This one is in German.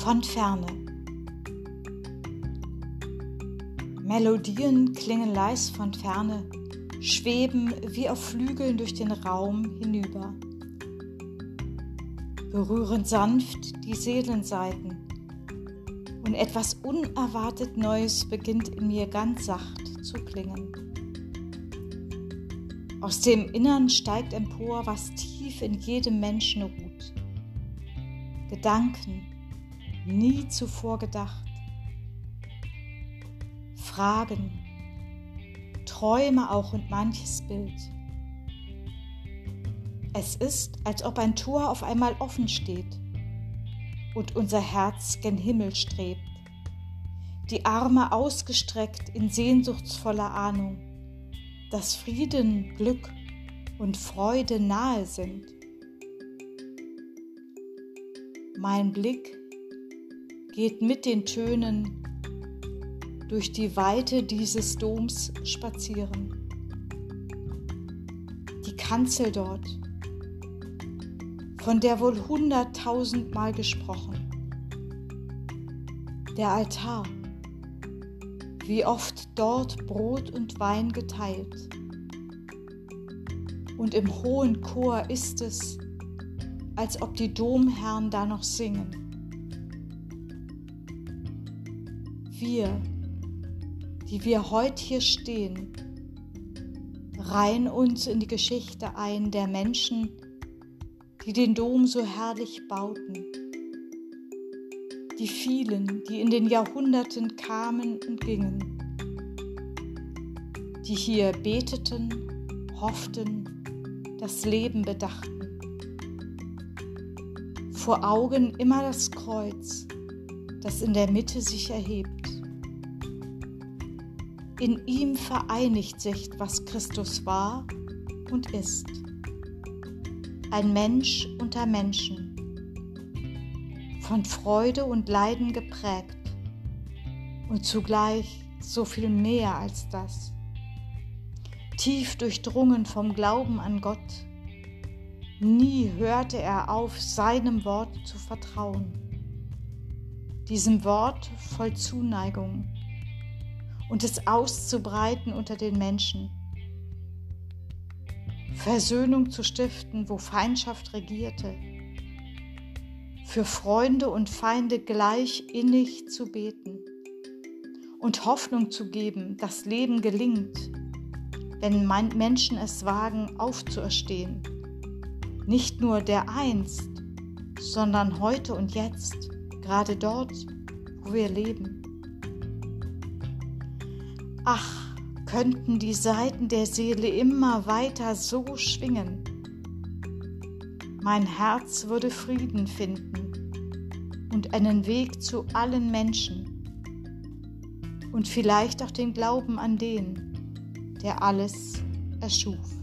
von ferne. Melodien klingen leis von ferne, schweben wie auf Flügeln durch den Raum hinüber, berühren sanft die Seelenseiten und etwas unerwartet Neues beginnt in mir ganz sacht zu klingen. Aus dem Innern steigt empor, was tief in jedem Menschen ruht. Gedanken, nie zuvor gedacht. Fragen, Träume auch und manches Bild. Es ist, als ob ein Tor auf einmal offen steht und unser Herz gen Himmel strebt, die Arme ausgestreckt in sehnsuchtsvoller Ahnung, dass Frieden, Glück und Freude nahe sind. Mein Blick geht mit den Tönen durch die Weite dieses Doms spazieren. Die Kanzel dort, von der wohl hunderttausendmal gesprochen. Der Altar, wie oft dort Brot und Wein geteilt. Und im hohen Chor ist es, als ob die Domherren da noch singen. Wir, die wir heute hier stehen, reihen uns in die Geschichte ein der Menschen, die den Dom so herrlich bauten. Die vielen, die in den Jahrhunderten kamen und gingen, die hier beteten, hofften, das Leben bedachten. Vor Augen immer das Kreuz, das in der Mitte sich erhebt. In ihm vereinigt sich, was Christus war und ist ein Mensch unter Menschen, von Freude und Leiden geprägt und zugleich so viel mehr als das, tief durchdrungen vom Glauben an Gott. Nie hörte er auf, seinem Wort zu vertrauen, diesem Wort voll Zuneigung und es auszubreiten unter den Menschen Versöhnung zu stiften, wo Feindschaft regierte, für Freunde und Feinde gleich innig zu beten und Hoffnung zu geben, dass Leben gelingt, wenn Menschen es wagen, aufzuerstehen. Nicht nur der einst, sondern heute und jetzt, gerade dort, wo wir leben. Ach, könnten die Saiten der Seele immer weiter so schwingen. Mein Herz würde Frieden finden und einen Weg zu allen Menschen und vielleicht auch den Glauben an den, der alles erschuf.